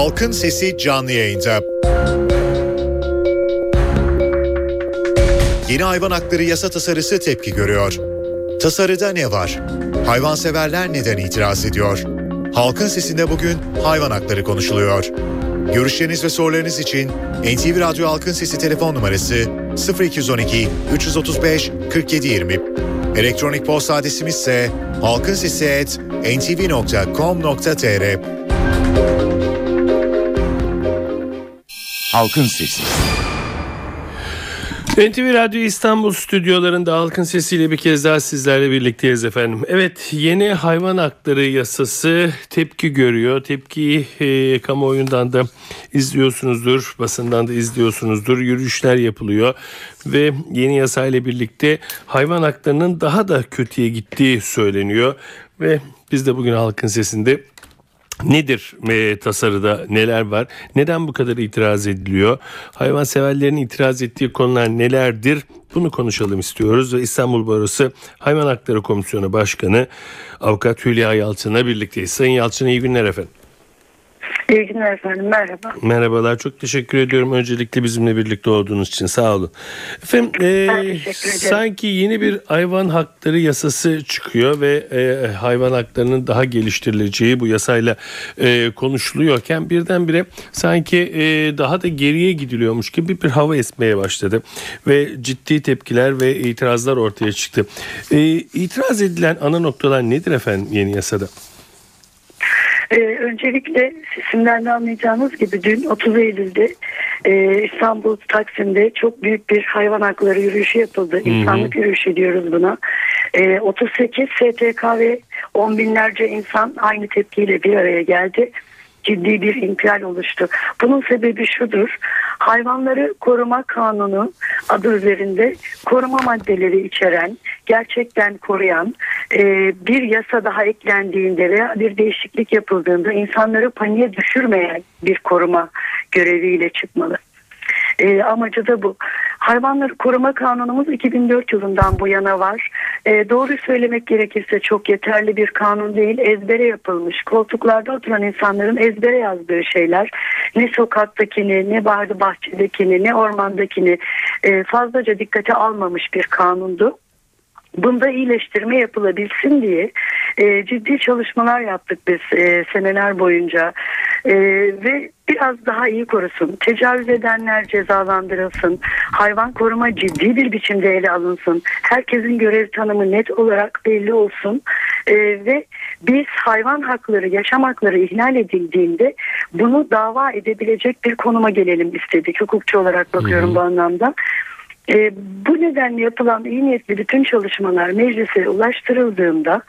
Halkın Sesi canlı yayında. Yeni hayvan hakları yasa tasarısı tepki görüyor. Tasarıda ne var? Hayvanseverler neden itiraz ediyor? Halkın Sesi'nde bugün hayvan hakları konuşuluyor. Görüşleriniz ve sorularınız için NTV Radyo Halkın Sesi telefon numarası 0212 335 4720. Elektronik posta adresimiz ise halkinsesi@ntv.com.tr. Halkın Sesi. NTV Radyo İstanbul stüdyolarında halkın sesiyle bir kez daha sizlerle birlikteyiz efendim. Evet yeni hayvan hakları yasası tepki görüyor. Tepkiyi e, kamuoyundan da izliyorsunuzdur, basından da izliyorsunuzdur. Yürüyüşler yapılıyor ve yeni yasayla birlikte hayvan haklarının daha da kötüye gittiği söyleniyor. Ve biz de bugün halkın sesinde Nedir e, tasarıda neler var? Neden bu kadar itiraz ediliyor? Hayvanseverlerin itiraz ettiği konular nelerdir? Bunu konuşalım istiyoruz ve İstanbul Barosu Hayvan Hakları Komisyonu Başkanı Avukat Hülya Yalçın'la birlikteyiz. Sayın Yalçın iyi günler efendim. İyi günler efendim merhaba. Merhabalar çok teşekkür ediyorum öncelikle bizimle birlikte olduğunuz için sağ olun. Efendim e, sanki yeni bir hayvan hakları yasası çıkıyor ve e, hayvan haklarının daha geliştirileceği bu yasayla e, konuşuluyorken birdenbire sanki e, daha da geriye gidiliyormuş gibi bir hava esmeye başladı. Ve ciddi tepkiler ve itirazlar ortaya çıktı. E, itiraz edilen ana noktalar nedir efendim yeni yasada? Ee, öncelikle sesimden de anlayacağınız gibi dün 30 Eylül'de e, İstanbul Taksim'de çok büyük bir hayvan hakları yürüyüşü yapıldı. Hı hı. İnsanlık yürüyüşü diyoruz buna. E, 38 STK ve on binlerce insan aynı tepkiyle bir araya geldi ciddi bir infial oluştu. Bunun sebebi şudur. Hayvanları koruma kanunu adı üzerinde koruma maddeleri içeren, gerçekten koruyan e, bir yasa daha eklendiğinde veya bir değişiklik yapıldığında insanları paniğe düşürmeyen bir koruma göreviyle çıkmalı. E, amacı da bu. Hayvanları koruma kanunumuz 2004 yılından bu yana var. E, doğru söylemek gerekirse çok yeterli bir kanun değil. Ezbere yapılmış. Koltuklarda oturan insanların ezbere yazdığı şeyler. Ne sokaktakini, ne bahçe bahçedekini, ne ormandakini e, fazlaca dikkate almamış bir kanundu. Bunda iyileştirme yapılabilsin diye e, ciddi çalışmalar yaptık biz e, seneler boyunca e, ve biraz daha iyi korusun. Tecavüz edenler cezalandırılsın. Hayvan koruma ciddi bir biçimde ele alınsın. Herkesin görev tanımı net olarak belli olsun. E, ve biz hayvan hakları, yaşam hakları ihlal edildiğinde bunu dava edebilecek bir konuma gelelim istedik. Hukukçu olarak bakıyorum hmm. bu anlamda. E, bu nedenle yapılan iyi niyetli bütün çalışmalar meclise ulaştırıldığında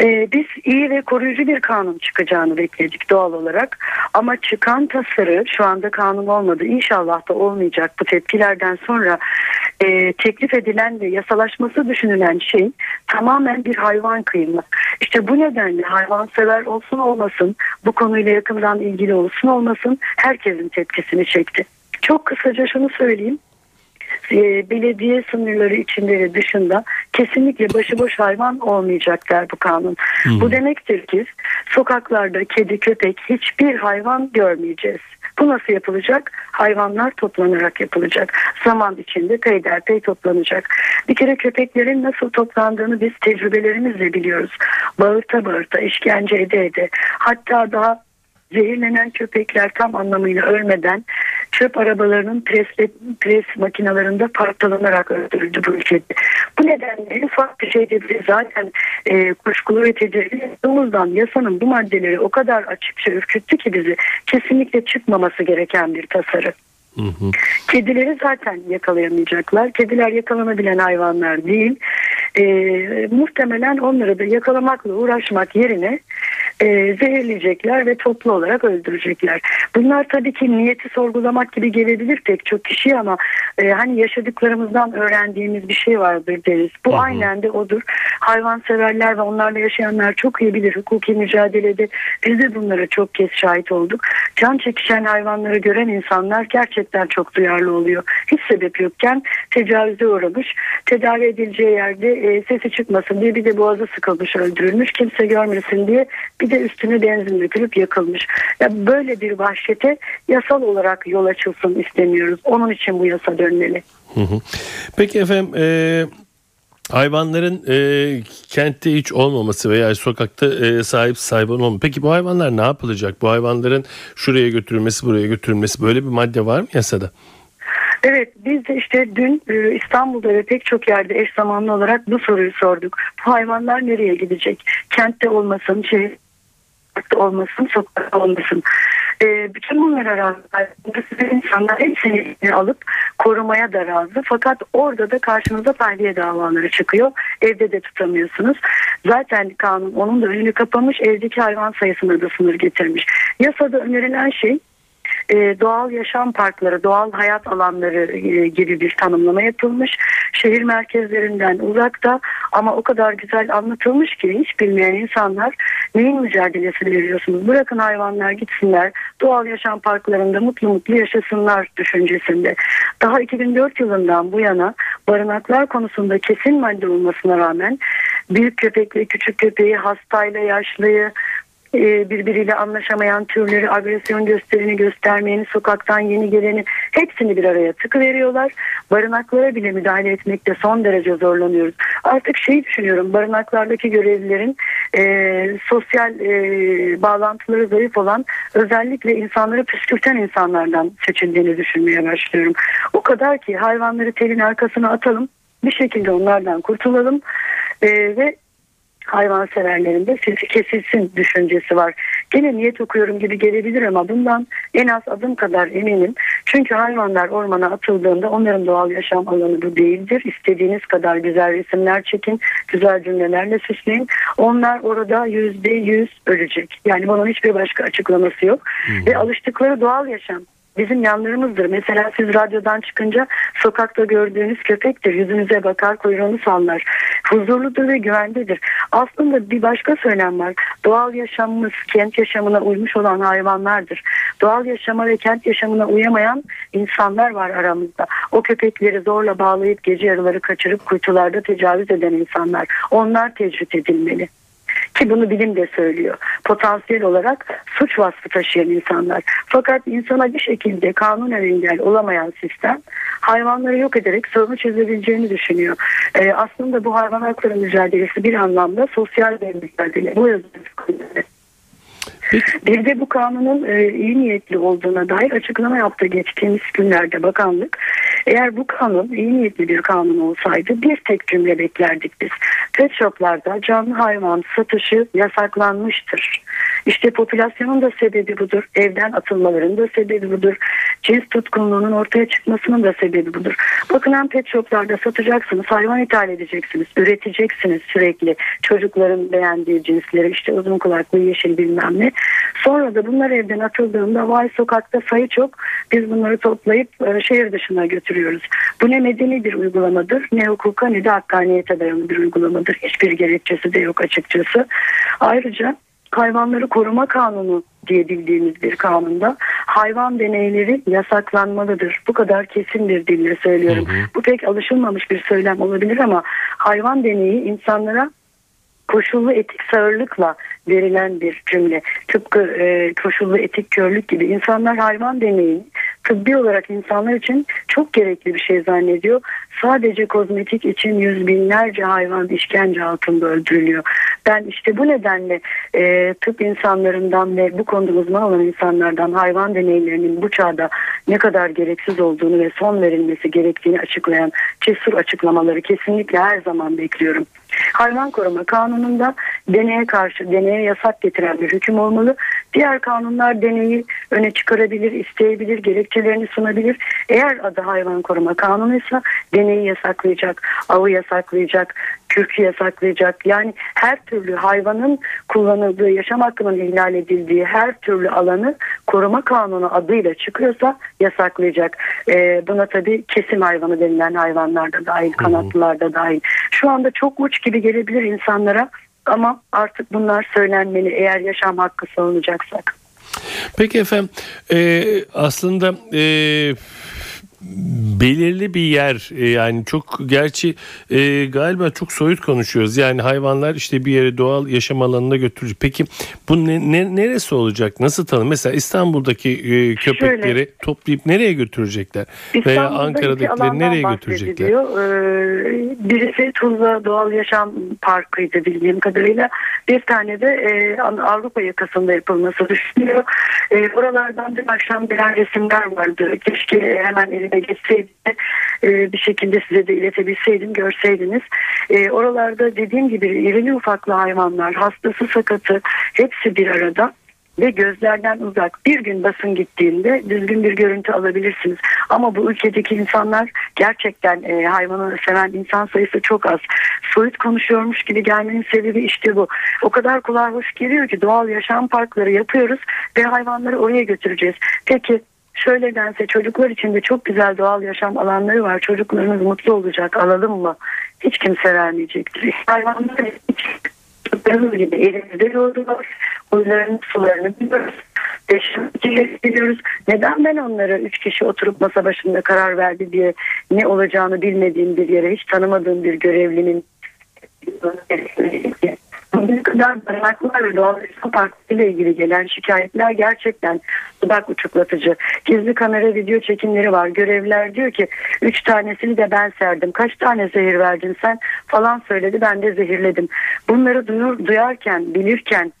ee, biz iyi ve koruyucu bir kanun çıkacağını bekledik doğal olarak. Ama çıkan tasarı şu anda kanun olmadı. İnşallah da olmayacak bu tepkilerden sonra e, teklif edilen ve yasalaşması düşünülen şey tamamen bir hayvan kıyımı. İşte bu nedenle hayvansever olsun olmasın bu konuyla yakından ilgili olsun olmasın herkesin tepkisini çekti. Çok kısaca şunu söyleyeyim e, belediye sınırları içinde ve dışında kesinlikle başıboş hayvan olmayacaklar bu kanun. Hmm. Bu demektir ki sokaklarda kedi, köpek hiçbir hayvan görmeyeceğiz. Bu nasıl yapılacak? Hayvanlar toplanarak yapılacak. Zaman içinde peyderpey toplanacak. Bir kere köpeklerin nasıl toplandığını biz tecrübelerimizle biliyoruz. Bağırta bağırta, işkence ede ede. Hatta daha zehirlenen köpekler tam anlamıyla ölmeden çöp arabalarının pres, pres makinalarında parçalanarak öldürüldü bu ülkede. Bu nedenle en ufak bir şeyde bile zaten e, kuşkulu ve tedirgin olduğumuzdan yasanın bu maddeleri o kadar açıkça ürküttü ki bizi kesinlikle çıkmaması gereken bir tasarı. Hı hı. Kedileri zaten yakalayamayacaklar. Kediler yakalanabilen hayvanlar değil. Ee, muhtemelen onları da yakalamakla uğraşmak yerine e, zehirleyecekler ve toplu olarak öldürecekler. Bunlar tabii ki niyeti sorgulamak gibi gelebilir pek çok kişi ama e, hani yaşadıklarımızdan öğrendiğimiz bir şey vardır deriz. Bu Hı-hı. aynen de odur. Hayvanseverler ve onlarla yaşayanlar çok iyi bilir hukuki mücadelede. Biz de bunlara çok kez şahit olduk. Can çekişen hayvanları gören insanlar gerçekten çok duyarlı oluyor. Hiç sebep yokken tecavüze uğramış. Tedavi edileceği yerde e, sesi çıkmasın diye bir de boğazı sıkılmış öldürülmüş. Kimse görmesin diye bir de üstüne benzin dökülüp yakılmış. Ya böyle bir vahşete yasal olarak yol açılsın istemiyoruz. Onun için bu yasa dönmeli. Peki efendim e, hayvanların e, kentte hiç olmaması veya sokakta e, sahip sahibi olmaması. Peki bu hayvanlar ne yapılacak? Bu hayvanların şuraya götürülmesi buraya götürülmesi böyle bir madde var mı yasada? Evet biz de işte dün e, İstanbul'da ve pek çok yerde eş zamanlı olarak bu soruyu sorduk. Bu hayvanlar nereye gidecek? Kentte olmasın, şehirde olmasın, sokakta olmasın. E, bütün bunlara rağmen insanlar hepsini alıp korumaya da razı. Fakat orada da karşınıza tahliye davaları çıkıyor. Evde de tutamıyorsunuz. Zaten kanun onun da önünü kapamış. Evdeki hayvan sayısına da sınır getirmiş. Yasada önerilen şey e, doğal yaşam parkları, doğal hayat alanları e, gibi bir tanımlama yapılmış. Şehir merkezlerinden uzakta ama o kadar güzel anlatılmış ki hiç bilmeyen insanlar neyin mücadelesini veriyorsunuz? Bırakın hayvanlar gitsinler, doğal yaşam parklarında mutlu mutlu yaşasınlar düşüncesinde. Daha 2004 yılından bu yana barınaklar konusunda kesin madde olmasına rağmen büyük köpekli, küçük köpeği, hastayla, yaşlıyı, birbiriyle anlaşamayan türleri, agresyon gösterini, göstermeyeni, sokaktan yeni geleni hepsini bir araya tıkıveriyorlar. Barınaklara bile müdahale etmekte son derece zorlanıyoruz. Artık şey düşünüyorum, barınaklardaki görevlilerin e, sosyal e, bağlantıları zayıf olan özellikle insanları püskürten insanlardan seçildiğini düşünmeye başlıyorum. O kadar ki hayvanları telin arkasına atalım, bir şekilde onlardan kurtulalım e, ve hayvan severlerinde sesi kesilsin düşüncesi var. Gene niyet okuyorum gibi gelebilir ama bundan en az adım kadar eminim. Çünkü hayvanlar ormana atıldığında onların doğal yaşam alanı bu değildir. İstediğiniz kadar güzel resimler çekin, güzel cümlelerle süsleyin. Onlar orada yüzde yüz ölecek. Yani bunun hiçbir başka açıklaması yok. Hmm. Ve alıştıkları doğal yaşam bizim yanlarımızdır. Mesela siz radyodan çıkınca sokakta gördüğünüz köpektir. Yüzünüze bakar, kuyruğunu sallar. Huzurludur ve güvendedir. Aslında bir başka söylem var. Doğal yaşamımız kent yaşamına uymuş olan hayvanlardır. Doğal yaşama ve kent yaşamına uyamayan insanlar var aramızda. O köpekleri zorla bağlayıp gece yarıları kaçırıp kuytularda tecavüz eden insanlar. Onlar tecrit edilmeli. Ki bunu bilim de söylüyor. Potansiyel olarak suç vasfı taşıyan insanlar. Fakat insana bir şekilde kanun engel olamayan sistem hayvanları yok ederek sorunu çözebileceğini düşünüyor. Ee, aslında bu hayvan hakları mücadelesi bir anlamda sosyal bir mücadele. Bu yazılı bir de bu kanunun e, iyi niyetli olduğuna dair açıklama yaptı geçtiğimiz günlerde bakanlık. Eğer bu kanun iyi niyetli bir kanun olsaydı bir tek cümle beklerdik biz. Pet shoplarda canlı hayvan satışı yasaklanmıştır. İşte popülasyonun da sebebi budur. Evden atılmaların da sebebi budur. Cins tutkunluğunun ortaya çıkmasının da sebebi budur. Bakın hem pet shoplarda satacaksınız, hayvan ithal edeceksiniz, üreteceksiniz sürekli. Çocukların beğendiği cinsleri işte uzun kulaklı, yeşil bilmem ne. Sonra da bunlar evden atıldığında vay sokakta sayı çok biz bunları toplayıp e, şehir dışına götürüyoruz. Bu ne medeni bir uygulamadır ne hukuka ne de hakkaniyete dayalı bir uygulamadır. Hiçbir gerekçesi de yok açıkçası. Ayrıca hayvanları koruma kanunu diye bildiğimiz bir kanunda hayvan deneyleri yasaklanmalıdır. Bu kadar kesin bir dille söylüyorum. Hı hı. Bu pek alışılmamış bir söylem olabilir ama hayvan deneyi insanlara koşullu etik sağırlıkla verilen bir cümle. Tıpkı e, koşullu etik körlük gibi insanlar hayvan deneyi tıbbi olarak insanlar için çok gerekli bir şey zannediyor. Sadece kozmetik için yüz binlerce hayvan işkence altında öldürülüyor. Ben işte bu nedenle e, tıp insanlarından ve bu konuda uzman olan insanlardan hayvan deneylerinin bu çağda ne kadar gereksiz olduğunu ve son verilmesi gerektiğini açıklayan cesur açıklamaları kesinlikle her zaman bekliyorum. Hayvan koruma kanununda deneye karşı deneye yasak getiren bir hüküm olmalı. Diğer kanunlar deneyi öne çıkarabilir, isteyebilir, gerekçelerini sunabilir. Eğer adı hayvan koruma kanunuysa deneyi yasaklayacak, avı yasaklayacak, kürkü yasaklayacak. Yani her türlü hayvanın kullanıldığı, yaşam hakkının ihlal edildiği her türlü alanı koruma kanunu adıyla çıkıyorsa yasaklayacak. Ee, buna tabii kesim hayvanı denilen hayvanlar da dahil, kanatlılar da dahil. Şu anda çok uç gibi gelebilir insanlara ama artık bunlar söylenmeli eğer yaşam hakkı savunacaksak. Peki efendim e, aslında e, belirli bir yer e, yani çok gerçi e, galiba çok soyut konuşuyoruz. Yani hayvanlar işte bir yere doğal yaşam alanına götürücü peki bu ne, ne, neresi olacak? Nasıl tanım mesela İstanbul'daki e, köpekleri Şöyle, toplayıp nereye götürecekler? Veya Ankara'dakileri nereye götürecekler? ee, birisi Tuzla Doğal Yaşam Parkı'ydı bildiğim kadarıyla. Bir tane de e, Avrupa yakasında yapılması düşünüyor e, buralardan dün akşam gelen resimler vardı. Keşke hemen elime geçseydi e, bir şekilde size de iletebilseydim görseydiniz. E, oralarda dediğim gibi irili ufaklı hayvanlar hastası sakatı hepsi bir arada ve gözlerden uzak bir gün basın gittiğinde düzgün bir görüntü alabilirsiniz. Ama bu ülkedeki insanlar gerçekten e, hayvanı seven insan sayısı çok az. Soyut konuşuyormuş gibi gelmenin sebebi işte bu. O kadar kulağa hoş geliyor ki doğal yaşam parkları yapıyoruz ve hayvanları oraya götüreceğiz. Peki şöyle dense çocuklar için de çok güzel doğal yaşam alanları var. Çocuklarınız mutlu olacak alalım mı? Hiç kimse vermeyecektir. Hayvanlar hiç çocuklarımız gibi elimizde doğdular. Huylarını sularını biliyoruz. Yaşamı biliyoruz. Neden ben onlara üç kişi oturup masa başında karar verdi diye ne olacağını bilmediğim bir yere hiç tanımadığım bir görevlinin Bugüne kadar barınaklar ve doğal parkı ile ilgili gelen şikayetler gerçekten dudak uçuklatıcı. Gizli kamera video çekimleri var. Görevliler diyor ki üç tanesini de ben serdim. Kaç tane zehir verdin sen falan söyledi ben de zehirledim. Bunları duyur, duyarken bilirken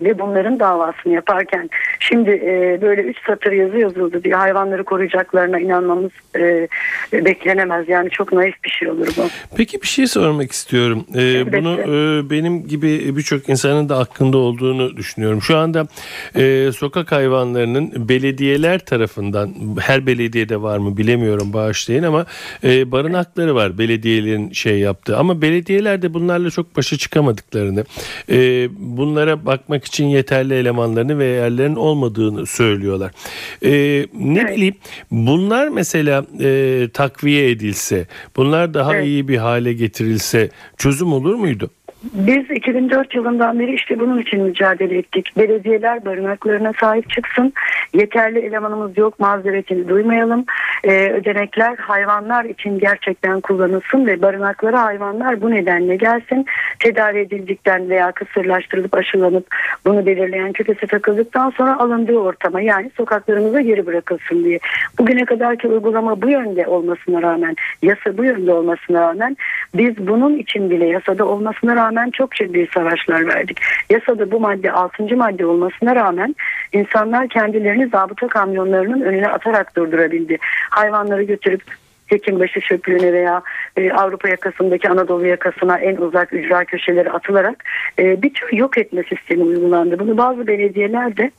ve bunların davasını yaparken şimdi e, böyle üç satır yazı yazıldı diye hayvanları koruyacaklarına inanmamız e, beklenemez. Yani çok naif bir şey olur bu. Peki bir şey sormak istiyorum. E, bunu e, benim gibi birçok insanın da hakkında olduğunu düşünüyorum. Şu anda e, sokak hayvanlarının belediyeler tarafından her belediyede var mı bilemiyorum bağışlayın ama e, barınakları var belediyelerin şey yaptığı ama belediyeler de bunlarla çok başa çıkamadıklarını e, bunlara bakmak için yeterli elemanlarını ve yerlerin olmadığını söylüyorlar. E, ne evet. bileyim bunlar mesela e, takviye edilse, bunlar daha evet. iyi bir hale getirilse çözüm olur muydu? Biz 2004 yılından beri işte bunun için mücadele ettik. Belediyeler barınaklarına sahip çıksın. Yeterli elemanımız yok mazeretini duymayalım. Ee, ödenekler hayvanlar için gerçekten kullanılsın ve barınaklara hayvanlar bu nedenle gelsin. Tedavi edildikten veya kısırlaştırılıp aşılanıp bunu belirleyen küpesi takıldıktan sonra alındığı ortama yani sokaklarımıza geri bırakılsın diye. Bugüne kadarki uygulama bu yönde olmasına rağmen, yasa bu yönde olmasına rağmen biz bunun için bile yasada olmasına rağmen rağmen çok ciddi savaşlar verdik. Yasada bu madde 6. madde olmasına rağmen insanlar kendilerini zabıta kamyonlarının önüne atarak durdurabildi. Hayvanları götürüp Hekimbaşı çöplüğüne veya e, Avrupa yakasındaki Anadolu yakasına en uzak ücra köşeleri atılarak e, bir tür yok etme sistemi uygulandı. Bunu bazı belediyeler de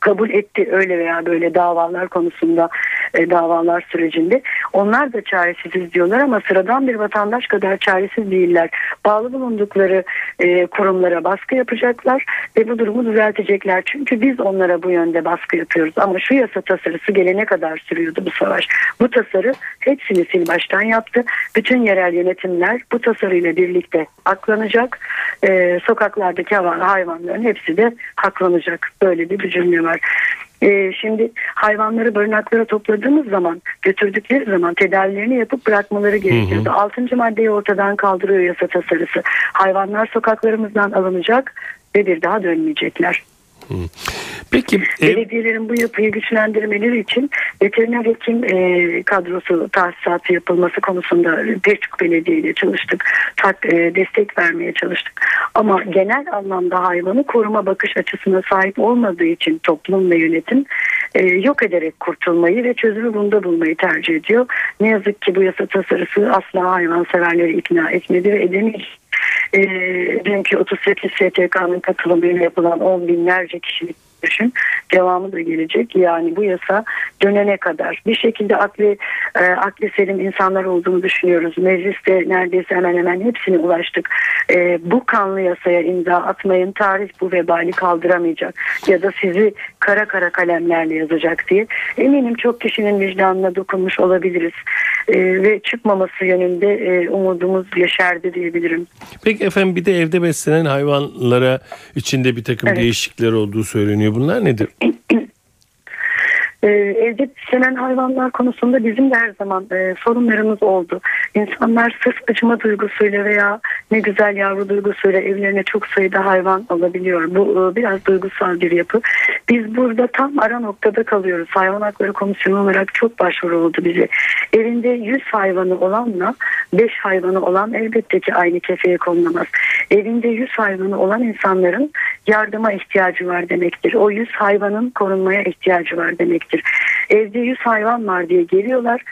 kabul etti öyle veya böyle davalar konusunda e, davalar sürecinde. Onlar da çaresiziz diyorlar ama sıradan bir vatandaş kadar çaresiz değiller. Bağlı bulundukları e, kurumlara baskı yapacaklar ve bu durumu düzeltecekler. Çünkü biz onlara bu yönde baskı yapıyoruz. Ama şu yasa tasarısı gelene kadar sürüyordu bu savaş. Bu tasarı hepsini sil baştan yaptı. Bütün yerel yönetimler bu tasarıyla birlikte aklanacak. E, sokaklardaki hayvanların hepsi de haklanacak. Böyle bir cümle var. Ee, şimdi hayvanları barınaklara topladığımız zaman götürdükleri zaman tedavilerini yapıp bırakmaları gerekiyordu. Hı hı. Altıncı maddeyi ortadan kaldırıyor yasa tasarısı. Hayvanlar sokaklarımızdan alınacak ve bir daha dönmeyecekler. Peki belediyelerin bu yapıyı güçlendirmeleri için veteriner hekim e, kadrosu tahsisatı yapılması konusunda pek çok belediyeyle çalıştık. Tak, e, destek vermeye çalıştık. Ama genel anlamda hayvanı koruma bakış açısına sahip olmadığı için toplum ve yönetim e, yok ederek kurtulmayı ve çözümü bunda bulmayı tercih ediyor. Ne yazık ki bu yasa tasarısı asla hayvan severleri ikna etmedi ve edemeyecek e, dünkü 38 STK'nın katılımıyla yapılan on binlerce kişilik düşün. Devamı da gelecek. Yani bu yasa dönene kadar bir şekilde akli e, akli selim insanlar olduğunu düşünüyoruz. Mecliste neredeyse hemen hemen hepsini ulaştık. E, bu kanlı yasaya imza atmayın. Tarih bu vebali kaldıramayacak. Ya da sizi kara kara kalemlerle yazacak diye. Eminim çok kişinin vicdanına dokunmuş olabiliriz. E, ve çıkmaması yönünde e, umudumuz yeşerdi diyebilirim. Peki efendim bir de evde beslenen hayvanlara içinde bir takım evet. değişiklikler olduğu söyleniyor. Bunlar nedir? e, evde beslenen hayvanlar konusunda bizim de her zaman e, sorunlarımız oldu. İnsanlar sırf acıma duygusuyla veya ne güzel yavru duygusuyla evlerine çok sayıda hayvan alabiliyor. Bu e, biraz duygusal bir yapı. Biz burada tam ara noktada kalıyoruz. Hayvan Hakları Komisyonu olarak çok başvuru oldu bize. Evinde 100 hayvanı olanla 5 hayvanı olan elbette ki aynı kefeye konulamaz. Evinde 100 hayvanı olan insanların yardıma ihtiyacı var demektir. O 100 hayvanın korunmaya ihtiyacı var demektir. Evde 100 hayvan var diye geliyorlar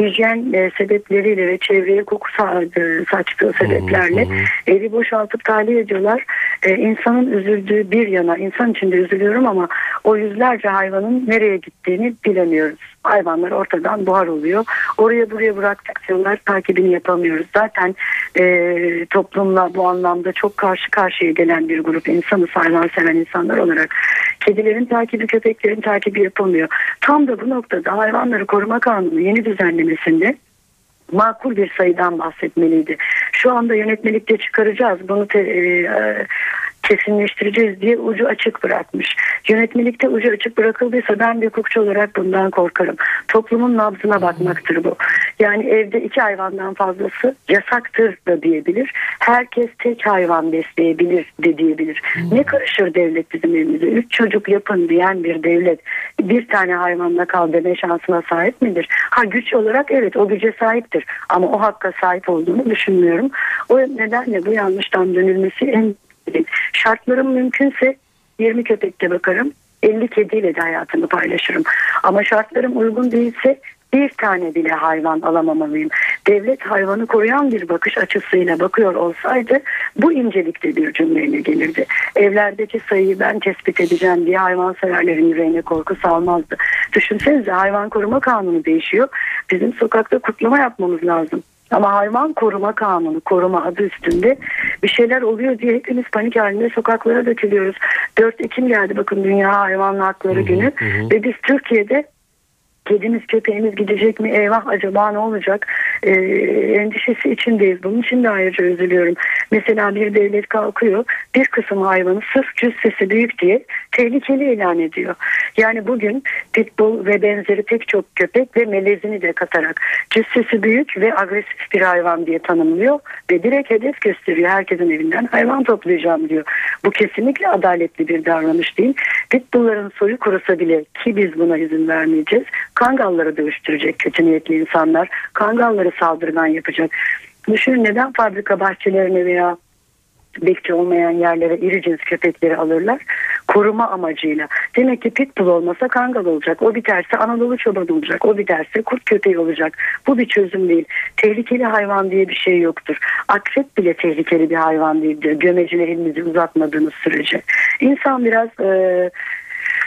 hijyen e, sebepleriyle ve çevreye koku sa- saçtığı sebeplerle evi boşaltıp tahliye ediyorlar. E, insanın üzüldüğü bir yana, insan içinde üzülüyorum ama o yüzlerce hayvanın nereye gittiğini bilemiyoruz. Hayvanlar ortadan buhar oluyor. Oraya buraya bıraktık diyorlar takibini yapamıyoruz. Zaten e, toplumla bu anlamda çok karşı karşıya gelen bir grup insanız hayvan seven insanlar olarak. Kedilerin takibi, köpeklerin takibi yapılmıyor. Tam da bu noktada hayvanları koruma kanunu yeni düzenlemesinde makul bir sayıdan bahsetmeliydi. Şu anda yönetmelikte çıkaracağız. Bunu te, e, kesinleştireceğiz diye ucu açık bırakmış. Yönetmelikte ucu açık bırakıldıysa ben bir hukukçu olarak bundan korkarım. Toplumun nabzına bakmaktır bu. Yani evde iki hayvandan fazlası yasaktır da diyebilir. Herkes tek hayvan besleyebilir de diyebilir. Ne karışır devlet bizim evimize? Üç çocuk yapın diyen bir devlet bir tane hayvanla kal deme şansına sahip midir? Ha güç olarak evet o güce sahiptir. Ama o hakka sahip olduğunu düşünmüyorum. O nedenle bu yanlıştan dönülmesi en Şartlarım mümkünse 20 köpekte bakarım. 50 kediyle de hayatımı paylaşırım. Ama şartlarım uygun değilse bir tane bile hayvan alamamalıyım. Devlet hayvanı koruyan bir bakış açısıyla bakıyor olsaydı bu incelikte bir cümleyle gelirdi. Evlerdeki sayıyı ben tespit edeceğim diye hayvan severlerin yüreğine korku salmazdı. Düşünsenize hayvan koruma kanunu değişiyor. Bizim sokakta kutlama yapmamız lazım. Ama hayvan koruma kanunu koruma adı üstünde bir şeyler oluyor diye hepimiz panik halinde sokaklara dökülüyoruz. 4 Ekim geldi bakın Dünya Hayvan Hakları Günü hı. ve biz Türkiye'de kedimiz köpeğimiz gidecek mi eyvah acaba ne olacak e, endişesi içindeyiz. Bunun için de ayrıca üzülüyorum. Mesela bir devlet kalkıyor bir kısım hayvanı sırf cüssesi büyük diye tehlikeli ilan ediyor. Yani bugün pitbull ve benzeri pek çok köpek ve melezini de katarak cüssesi büyük ve agresif bir hayvan diye tanımlıyor ve direkt hedef gösteriyor. Herkesin evinden hayvan toplayacağım diyor. Bu kesinlikle adaletli bir davranış değil. Pitbullların soyu kurusa bile ki biz buna izin vermeyeceğiz. Kangalları dövüştürecek kötü niyetli insanlar. Kangalları saldırgan yapacak. Düşünün neden fabrika bahçelerine veya bekçi olmayan yerlere iri cins köpekleri alırlar. Koruma amacıyla. Demek ki pitbull olmasa kangal olacak. O biterse Anadolu çoban olacak. O biterse kurt köpeği olacak. Bu bir çözüm değil. Tehlikeli hayvan diye bir şey yoktur. Akrep bile tehlikeli bir hayvan değildir. Gömecine elinizi uzatmadığınız sürece. İnsan biraz... E,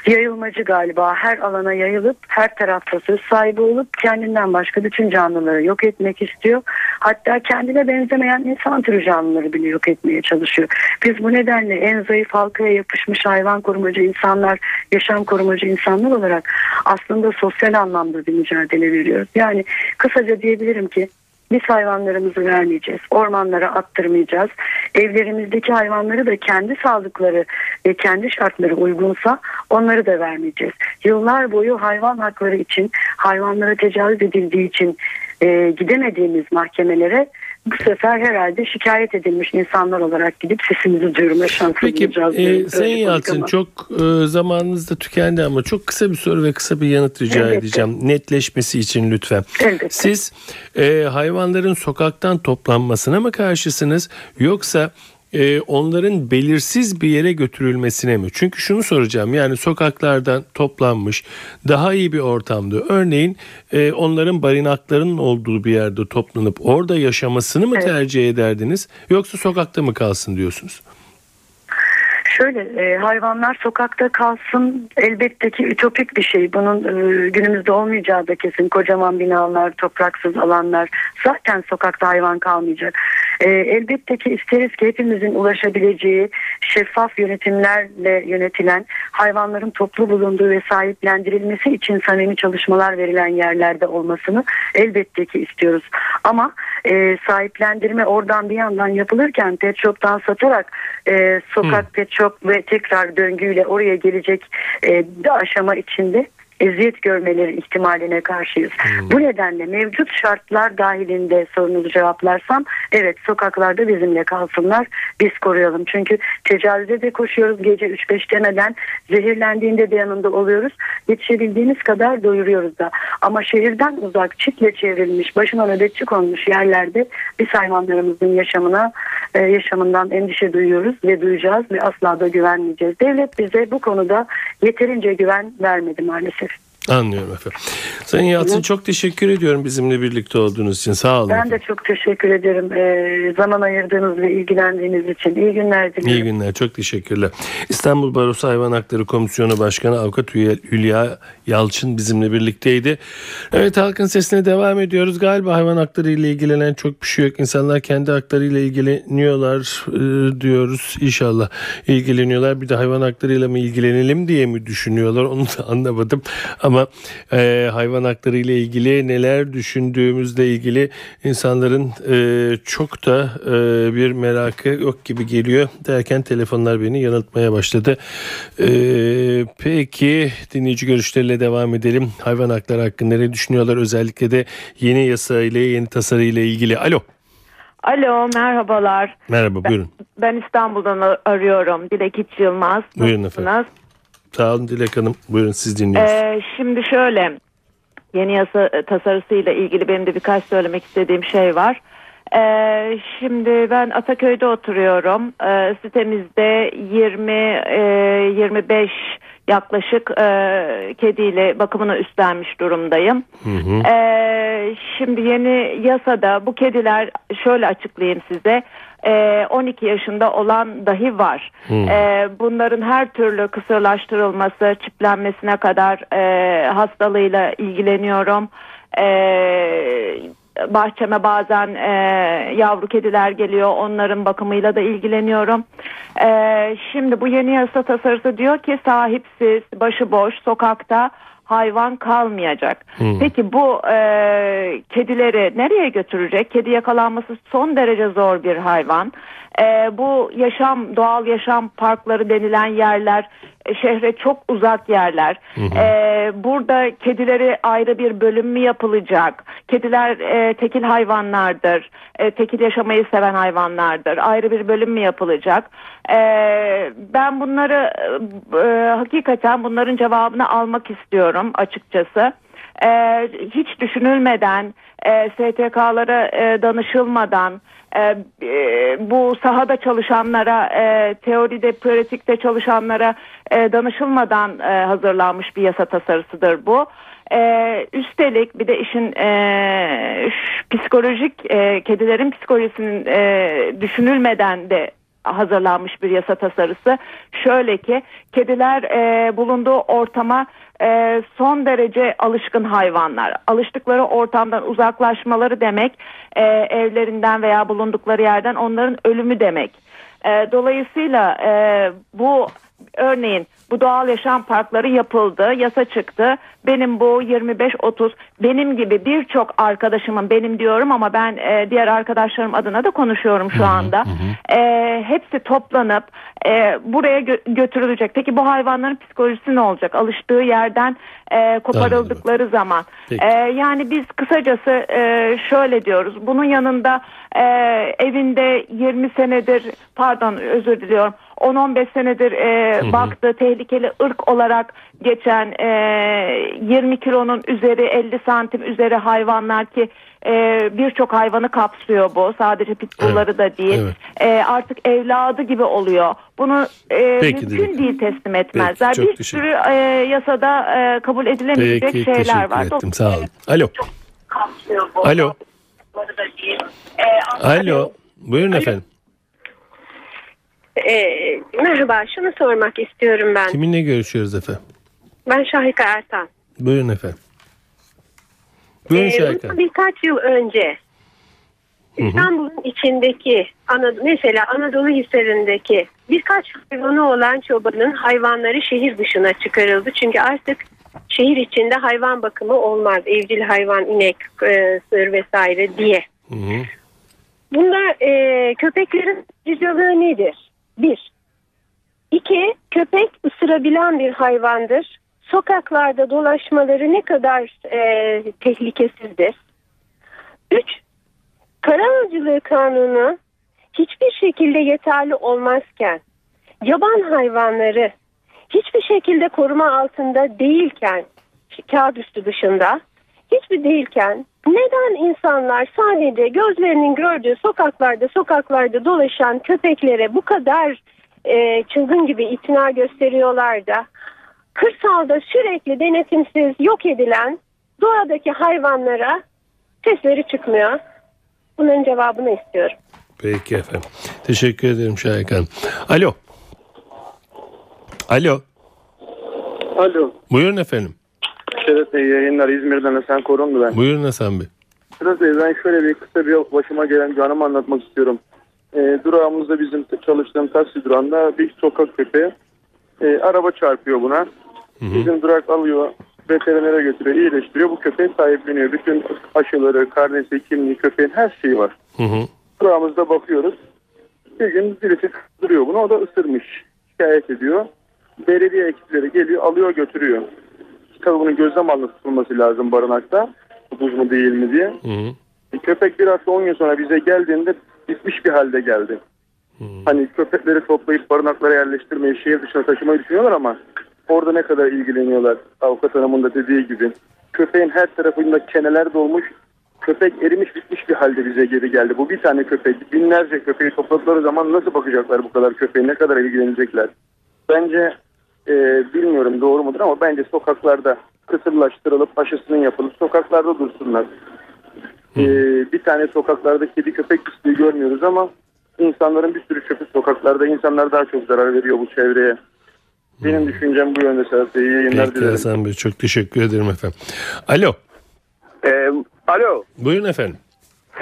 yayılmacı galiba her alana yayılıp her tarafta söz sahibi olup kendinden başka bütün canlıları yok etmek istiyor. Hatta kendine benzemeyen insan türü canlıları bile yok etmeye çalışıyor. Biz bu nedenle en zayıf halkaya yapışmış hayvan korumacı insanlar, yaşam korumacı insanlar olarak aslında sosyal anlamda bir mücadele veriyoruz. Yani kısaca diyebilirim ki biz hayvanlarımızı vermeyeceğiz. Ormanlara attırmayacağız. Evlerimizdeki hayvanları da kendi sağlıkları ve kendi şartları uygunsa onları da vermeyeceğiz. Yıllar boyu hayvan hakları için, hayvanlara tecavüz edildiği için e, gidemediğimiz mahkemelere bu sefer herhalde şikayet edilmiş insanlar olarak gidip sesimizi duyurma şansı Peki, bulacağız. Peki Sayın Yalçın çok e, zamanınız da tükendi ama çok kısa bir soru ve kısa bir yanıt rica Elbette. edeceğim. Netleşmesi için lütfen. Elbette. Siz e, hayvanların sokaktan toplanmasına mı karşısınız yoksa e, onların belirsiz bir yere götürülmesine mi? Çünkü şunu soracağım yani sokaklardan toplanmış daha iyi bir ortamda örneğin e, onların barınaklarının olduğu bir yerde toplanıp orada yaşamasını mı evet. tercih ederdiniz yoksa sokakta mı kalsın diyorsunuz? Şöyle e, hayvanlar sokakta kalsın elbette ki ütopik bir şey. Bunun e, günümüzde olmayacağı da kesin. Kocaman binalar, topraksız alanlar zaten sokakta hayvan kalmayacak. E, elbette ki isteriz ki hepimizin ulaşabileceği şeffaf yönetimlerle yönetilen hayvanların toplu bulunduğu ve sahiplendirilmesi için samimi çalışmalar verilen yerlerde olmasını elbette ki istiyoruz. Ama e, sahiplendirme oradan bir yandan yapılırken pet shop'tan satarak e, sokak hmm. pet shop ve tekrar döngüyle oraya gelecek e, aşama içinde eziyet görmeleri ihtimaline karşıyız. Hmm. Bu nedenle mevcut şartlar dahilinde sorunuzu cevaplarsam evet sokaklarda bizimle kalsınlar biz koruyalım. Çünkü tecavüze de koşuyoruz gece 3-5 demeden zehirlendiğinde de yanında oluyoruz. Yetişebildiğimiz kadar doyuruyoruz da. Ama şehirden uzak çitle çevrilmiş başına nöbetçi konmuş yerlerde biz hayvanlarımızın yaşamına e, yaşamından endişe duyuyoruz ve duyacağız ve asla da güvenmeyeceğiz. Devlet bize bu konuda yeterince güven vermedi maalesef. Anlıyorum efendim. Sayın Yalçın çok teşekkür ediyorum bizimle birlikte olduğunuz için. Sağ olun. Ben efendim. de çok teşekkür ederim. Ee, zaman ayırdığınız ve ilgilendiğiniz için. İyi günler diliyorum. İyi günler. Çok teşekkürler. İstanbul Barosu Hayvan Hakları Komisyonu Başkanı Avukat Hülya Yalçın bizimle birlikteydi. Evet halkın sesine devam ediyoruz. Galiba hayvan hakları ile ilgilenen çok bir şey yok. İnsanlar kendi haklarıyla ilgileniyorlar e, diyoruz. İnşallah ilgileniyorlar. Bir de hayvan haklarıyla mı ilgilenelim diye mi düşünüyorlar onu da anlamadım. Ama e, hayvan hakları ile ilgili neler düşündüğümüzle ilgili insanların e, çok da e, bir merakı yok gibi geliyor derken telefonlar beni yanıltmaya başladı. E, peki dinleyici görüşleriyle devam edelim. Hayvan hakları hakkında ne düşünüyorlar özellikle de yeni yasa ile yeni tasarı ile ilgili. Alo. Alo merhabalar. Merhaba buyurun. Ben, ben İstanbul'dan arıyorum. Dilek İç Yılmaz. Buyurun efendim. Sağ olun Dilek Hanım. Buyurun siz dinliyoruz. Ee, şimdi şöyle yeni yasa tasarısıyla ilgili benim de birkaç söylemek istediğim şey var. Ee, şimdi ben Ataköy'de oturuyorum. Ee, sitemizde 20 e, 25 yaklaşık e, kediyle bakımını üstlenmiş durumdayım. Hı hı. E, şimdi yeni yasada bu kediler şöyle açıklayayım size. 12 yaşında olan dahi var. Hmm. bunların her türlü kısırlaştırılması, çiplenmesine kadar hastalığıyla ilgileniyorum. Bahçeme bazen yavru kediler geliyor, onların bakımıyla da ilgileniyorum. şimdi bu yeni yasa tasarısı diyor ki sahipsiz, başıboş, sokakta hayvan kalmayacak. Hmm. Peki bu e, kedileri nereye götürecek? Kedi yakalanması son derece zor bir hayvan. E, bu yaşam doğal yaşam parkları denilen yerler e, şehre çok uzak yerler. Hı hı. E, burada kedileri ayrı bir bölüm mü yapılacak? Kediler e, tekil hayvanlardır. E, tekil yaşamayı seven hayvanlardır. Ayrı bir bölüm mü yapılacak? E, ben bunları e, hakikaten bunların cevabını almak istiyorum açıkçası. E, hiç düşünülmeden, e, STK'lara e, danışılmadan, e, e, bu sahada çalışanlara, e, teoride, pratikte çalışanlara e, danışılmadan e, hazırlanmış bir yasa tasarısıdır bu. E, üstelik bir de işin e, psikolojik e, kedilerin psikolojisinin e, düşünülmeden de hazırlanmış bir yasa tasarısı. Şöyle ki kediler e, bulunduğu ortama e, son derece alışkın hayvanlar. Alıştıkları ortamdan uzaklaşmaları demek e, evlerinden veya bulundukları yerden onların ölümü demek. E, dolayısıyla e, bu örneğin bu doğal yaşam parkları yapıldı, yasa çıktı. Benim bu 25-30 benim gibi birçok arkadaşımın benim diyorum ama ben e, diğer arkadaşlarım adına da konuşuyorum şu anda. E, hepsi toplanıp e, buraya gö- götürülecek. Peki bu hayvanların psikolojisi ne olacak? Alıştığı yerden e, koparıldıkları zaman. E, yani biz kısacası e, şöyle diyoruz. Bunun yanında e, evinde 20 senedir pardon özür diliyorum 10-15 senedir e, baktığı tehlikeli ırk olarak geçen e, 20 kilonun üzeri 50 santim üzeri hayvanlar ki e, birçok hayvanı kapsıyor bu sadece pitbullları evet, da değil evet. e, artık evladı gibi oluyor bunu e, Peki, mümkün dedik. değil teslim etmezler Peki, bir sürü e, yasada e, kabul edilemeyecek Peki, şeyler var. Ettim, sağ olun. Alo. Alo. E, Alo. Buyurun Alo. efendim. E, merhaba, şunu sormak istiyorum ben. Kiminle görüşüyoruz efendim? Ben Şahika Ertan. Buyurun efendim. Buyurun ee, Şahika. Birkaç yıl önce İstanbul'un içindeki mesela Anadolu hislerindeki birkaç hayvanı olan çobanın hayvanları şehir dışına çıkarıldı. Çünkü artık şehir içinde hayvan bakımı olmaz. Evcil hayvan, inek, e, sığır vesaire diye. Hı hı. Bunda e, köpeklerin cüzdalığı nedir? Bir. İki, köpek ısırabilen bir hayvandır sokaklarda dolaşmaları ne kadar e, tehlikesizdir. Üç, kara avcılığı kanunu hiçbir şekilde yeterli olmazken, yaban hayvanları hiçbir şekilde koruma altında değilken, kağıt üstü dışında, hiçbir değilken neden insanlar sadece gözlerinin gördüğü sokaklarda sokaklarda dolaşan köpeklere bu kadar e, çılgın gibi itina gösteriyorlar da kırsalda sürekli denetimsiz yok edilen doğadaki hayvanlara sesleri çıkmıyor. Bunun cevabını istiyorum. Peki efendim. Teşekkür ederim Şahik Hanım. Alo. Alo. Alo. Buyurun efendim. Şeref Bey yayınlar İzmir'den Hasan Korundu ben. Buyurun Hasan Bey. Şeref Bey ben şöyle bir kısa bir başıma gelen bir anımı anlatmak istiyorum. E, durağımızda bizim çalıştığım taksi durağında bir sokak köpeği e, araba çarpıyor buna. Bizim durak alıyor veterinere götürüyor iyileştiriyor. Bu köpeği sahipleniyor. Bütün aşıları, karnesi, kimliği, köpeğin her şeyi var. Hı hı. Durağımızda bakıyoruz. Bir gün birisi duruyor bunu o da ısırmış. Şikayet ediyor. Belediye ekipleri geliyor alıyor götürüyor. Tabii bunun gözlem alnı tutulması lazım barınakta. Buz mu değil mi diye. Hı hı. E, Köpek bir hafta 10 gün sonra bize geldiğinde bitmiş bir halde geldi. Hani köpekleri toplayıp barınaklara yerleştirmeyi, şehir dışına taşımayı düşünüyorlar ama orada ne kadar ilgileniyorlar. Avukat hanımın da dediği gibi. Köpeğin her tarafında keneler dolmuş. Köpek erimiş bitmiş bir halde bize geri geldi. Bu bir tane köpek. Binlerce köpeği topladıkları zaman nasıl bakacaklar bu kadar köpeğe? Ne kadar ilgilenecekler? Bence e, bilmiyorum doğru mudur ama bence sokaklarda kısırlaştırılıp aşısının yapılıp sokaklarda dursunlar. E, bir tane sokaklarda kedi köpek pisliği görmüyoruz ama insanların bir sürü çöpü sokaklarda insanlar daha çok zarar veriyor bu çevreye. Benim düşüncem bu yönde Serhat Bey. İyi yayınlar Peki dilerim. Hasan Bey çok teşekkür ederim efendim. Alo. Ee, alo, Buyurun efendim.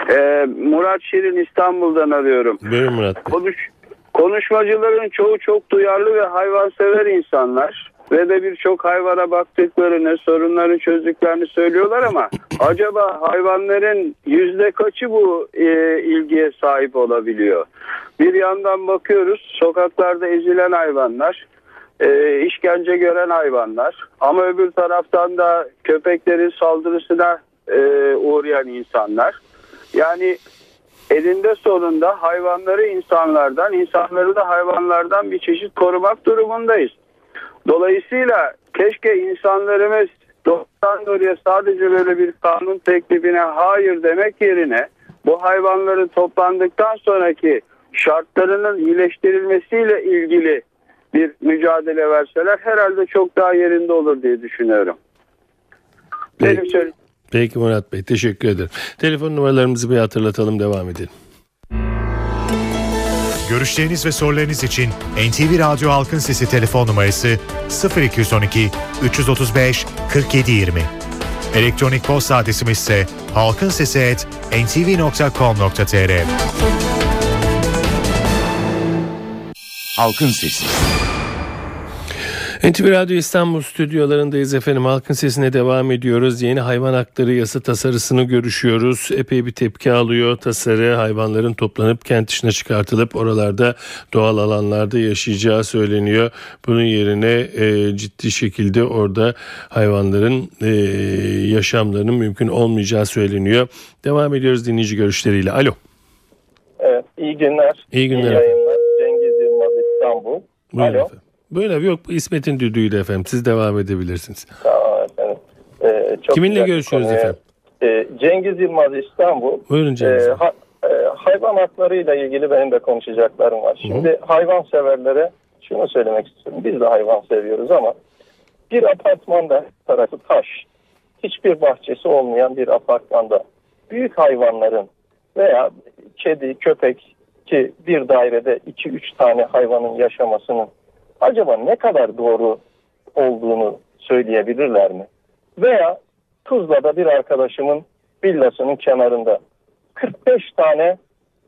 ee, Murat Şirin İstanbul'dan arıyorum. Buyurun Murat Bey. Konuş, konuşmacıların çoğu çok duyarlı ve hayvansever insanlar. Ve de birçok hayvana baktıklarını, sorunları çözdüklerini söylüyorlar ama acaba hayvanların yüzde kaçı bu e, ilgiye sahip olabiliyor? Bir yandan bakıyoruz sokaklarda ezilen hayvanlar, e, işkence gören hayvanlar ama öbür taraftan da köpeklerin saldırısına e, uğrayan insanlar. Yani elinde sonunda hayvanları insanlardan, insanları da hayvanlardan bir çeşit korumak durumundayız. Dolayısıyla keşke insanlarımız doğrudan doğruya sadece böyle bir kanun teklifine hayır demek yerine bu hayvanların toplandıktan sonraki şartlarının iyileştirilmesiyle ilgili bir mücadele verseler herhalde çok daha yerinde olur diye düşünüyorum. Benim Peki, söyle- peki Murat Bey teşekkür ederim. Telefon numaralarımızı bir hatırlatalım devam edelim. Görüşleriniz ve sorularınız için NTV Radyo Halkın Sesi telefon numarası 0212 335 4720. Elektronik posta adresimiz ise halkinsesi@ntv.com.tr. Halkın Sesi. NTV Radyo İstanbul stüdyolarındayız efendim. Halkın sesine devam ediyoruz. Yeni hayvan hakları yasa tasarısını görüşüyoruz. Epey bir tepki alıyor tasarı. Hayvanların toplanıp kent dışına çıkartılıp oralarda doğal alanlarda yaşayacağı söyleniyor. Bunun yerine e, ciddi şekilde orada hayvanların e, yaşamlarının mümkün olmayacağı söyleniyor. Devam ediyoruz dinleyici görüşleriyle. Alo. Evet, iyi günler. İyi günler İyi yayınlar. Cengiz Yılmaz İstanbul. Buyurun Alo. efendim. Efendim. Yok İsmet'in düdüğüydü efendim. Siz devam edebilirsiniz. Tamam efendim. Ee, çok Kiminle görüşüyoruz konuya- efendim? Ee, Cengiz Yılmaz İstanbul. Buyurun Cengiz. Ee, ha- e, hayvan haklarıyla ilgili benim de konuşacaklarım var. Şimdi hayvan severlere şunu söylemek istiyorum. Biz de hayvan seviyoruz ama bir apartmanda tarafı taş, hiçbir bahçesi olmayan bir apartmanda büyük hayvanların veya kedi, köpek ki bir dairede 2-3 tane hayvanın yaşamasının acaba ne kadar doğru olduğunu söyleyebilirler mi? Veya Tuzla'da bir arkadaşımın villasının kenarında 45 tane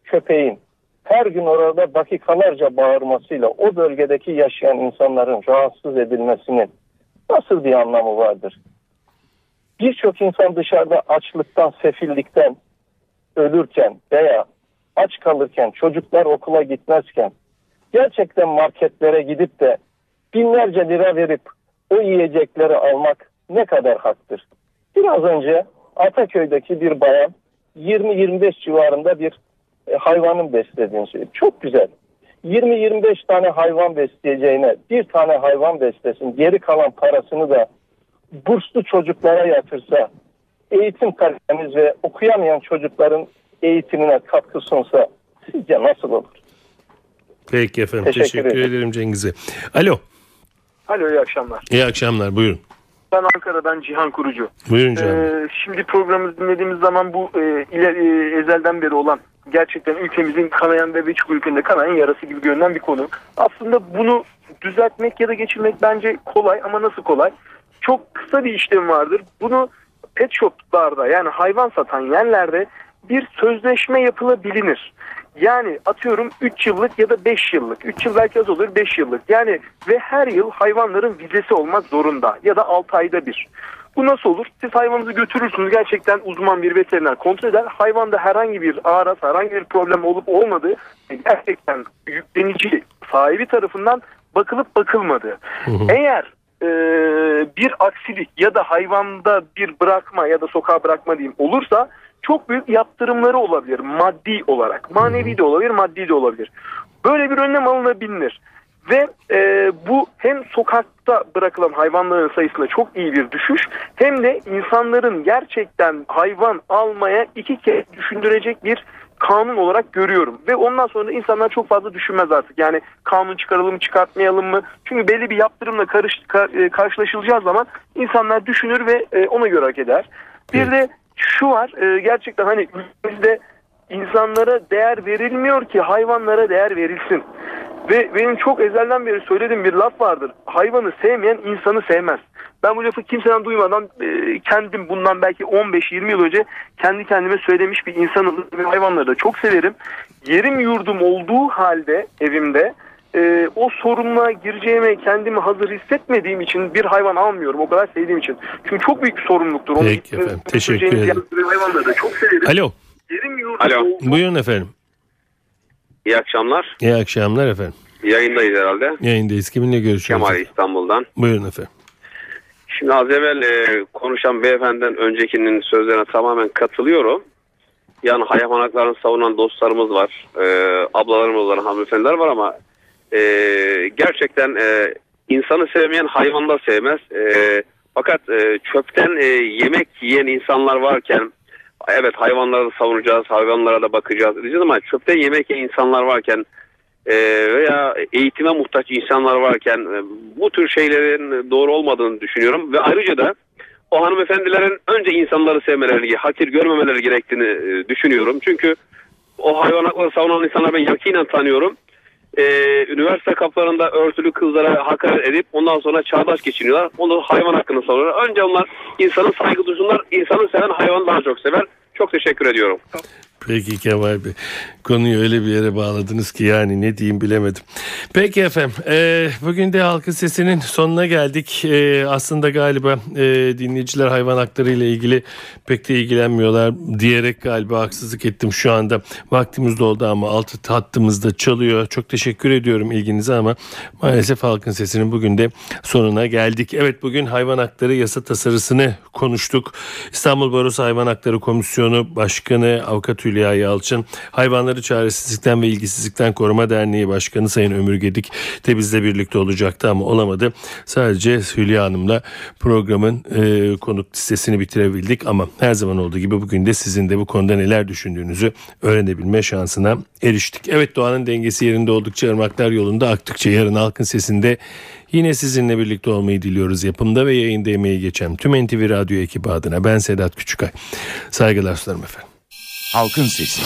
köpeğin her gün orada dakikalarca bağırmasıyla o bölgedeki yaşayan insanların rahatsız edilmesinin nasıl bir anlamı vardır? Birçok insan dışarıda açlıktan, sefillikten ölürken veya aç kalırken, çocuklar okula gitmezken gerçekten marketlere gidip de binlerce lira verip o yiyecekleri almak ne kadar haktır? Biraz önce Ataköy'deki bir bayan 20-25 civarında bir e, hayvanın beslediğini söyledi. Çok güzel. 20-25 tane hayvan besleyeceğine bir tane hayvan beslesin. Geri kalan parasını da burslu çocuklara yatırsa, eğitim kalitemiz ve okuyamayan çocukların eğitimine katkı sunsa sizce nasıl olur? Peki efendim. Teşekkür Teşekkür, ederim. ederim Cengiz'e. Alo. Alo iyi akşamlar. İyi akşamlar. Buyurun. Ben Ankara'dan Cihan Kurucu. Buyurun canım. Ee, şimdi programımızı dinlediğimiz zaman bu e, iler, e, ezelden beri olan gerçekten ülkemizin kanayan ve birçok ülkenin de kanayan yarası gibi görünen bir konu. Aslında bunu düzeltmek ya da geçirmek bence kolay ama nasıl kolay? Çok kısa bir işlem vardır. Bunu pet shoplarda yani hayvan satan yerlerde bir sözleşme yapılabilir. Yani atıyorum 3 yıllık ya da 5 yıllık. 3 yıl belki az olur 5 yıllık. Yani ve her yıl hayvanların vizesi olmak zorunda ya da 6 ayda bir. Bu nasıl olur? Siz hayvanınızı götürürsünüz. Gerçekten uzman bir veteriner kontrol eder. Hayvanda herhangi bir ağrı, herhangi bir problem olup olmadığı gerçekten yüklenici sahibi tarafından bakılıp bakılmadığı. Eğer e, bir aksilik ya da hayvanda bir bırakma ya da sokağa bırakma diyeyim olursa çok büyük yaptırımları olabilir maddi olarak. Manevi de olabilir, maddi de olabilir. Böyle bir önlem alınabilir. Ve e, bu hem sokakta bırakılan hayvanların sayısında çok iyi bir düşüş hem de insanların gerçekten hayvan almaya iki kez düşündürecek bir kanun olarak görüyorum. Ve ondan sonra insanlar çok fazla düşünmez artık. Yani kanun çıkaralım çıkartmayalım mı? Çünkü belli bir yaptırımla karış, ka- e, karşılaşılacağı zaman insanlar düşünür ve e, ona göre hareket eder. Bir de şu var e, gerçekten hani ülkemizde insanlara değer verilmiyor ki hayvanlara değer verilsin. Ve benim çok ezelden beri söylediğim bir laf vardır. Hayvanı sevmeyen insanı sevmez. Ben bu lafı kimseden duymadan e, kendim bundan belki 15-20 yıl önce kendi kendime söylemiş bir insanım. Ve hayvanları da çok severim. Yerim yurdum olduğu halde evimde e, o sorunla gireceğime kendimi hazır hissetmediğim için bir hayvan almıyorum. O kadar sevdiğim için. Çünkü çok büyük bir sorumluluktur. Onu Peki efendim, teşekkür ederim. Hayvanları da çok severim. Alo. Yurdum Alo. olduğu- Buyurun efendim. İyi akşamlar. İyi akşamlar efendim. Yayındayız herhalde. Yayındayız. Kiminle görüşüyoruz? Kemal İstanbul'dan. Buyurun efendim. Şimdi az evvel e, konuşan beyefendiden öncekinin sözlerine tamamen katılıyorum. Yani hayvan haklarını savunan dostlarımız var. E, ablalarımız var, hanımefendiler var ama e, gerçekten e, insanı sevmeyen hayvan da sevmez. E, fakat e, çöpten e, yemek yiyen insanlar varken evet hayvanları da savunacağız, hayvanlara da bakacağız diyeceğiz ama çöpten yemek yiyen insanlar varken e, veya eğitime muhtaç insanlar varken e, bu tür şeylerin doğru olmadığını düşünüyorum ve ayrıca da o hanımefendilerin önce insanları sevmeleri, hakir görmemeleri gerektiğini e, düşünüyorum. Çünkü o hayvan hakları savunan insanları ben yakinen tanıyorum. E, üniversite kaplarında örtülü kızlara hakaret edip ondan sonra çağdaş geçiniyorlar. Onu hayvan hakkını savunuyorlar. Önce onlar insanın saygı duysunlar. İnsanı seven hayvanı daha çok sever. Çok teşekkür ediyorum. Peki Kemal Bey. Konuyu öyle bir yere bağladınız ki yani ne diyeyim bilemedim. Peki efendim. e, bugün de Halkın Sesi'nin sonuna geldik. E, aslında galiba e, dinleyiciler hayvan hakları ile ilgili pek de ilgilenmiyorlar diyerek galiba haksızlık ettim şu anda. Vaktimiz doldu ama altı hattımızda çalıyor. Çok teşekkür ediyorum ilginize ama maalesef Halkın Sesi'nin bugün de sonuna geldik. Evet bugün hayvan hakları yasa tasarısını konuştuk. İstanbul Barosu Hayvan Hakları Komisyonu Başkanı Avukat Hülya Yalçın, Hayvanları Çaresizlikten ve İlgisizlikten Koruma Derneği Başkanı Sayın Ömür Gedik de bizle birlikte olacaktı ama olamadı. Sadece Hülya Hanım'la programın e, konuk listesini bitirebildik ama her zaman olduğu gibi bugün de sizin de bu konuda neler düşündüğünüzü öğrenebilme şansına eriştik. Evet doğanın dengesi yerinde oldukça ırmaklar yolunda aktıkça yarın halkın sesinde Yine sizinle birlikte olmayı diliyoruz. Yapımda ve yayında emeği geçen tüm NTV Radyo ekibi adına ben Sedat Küçükay. Saygılar sunarım efendim. Halkın Sesi.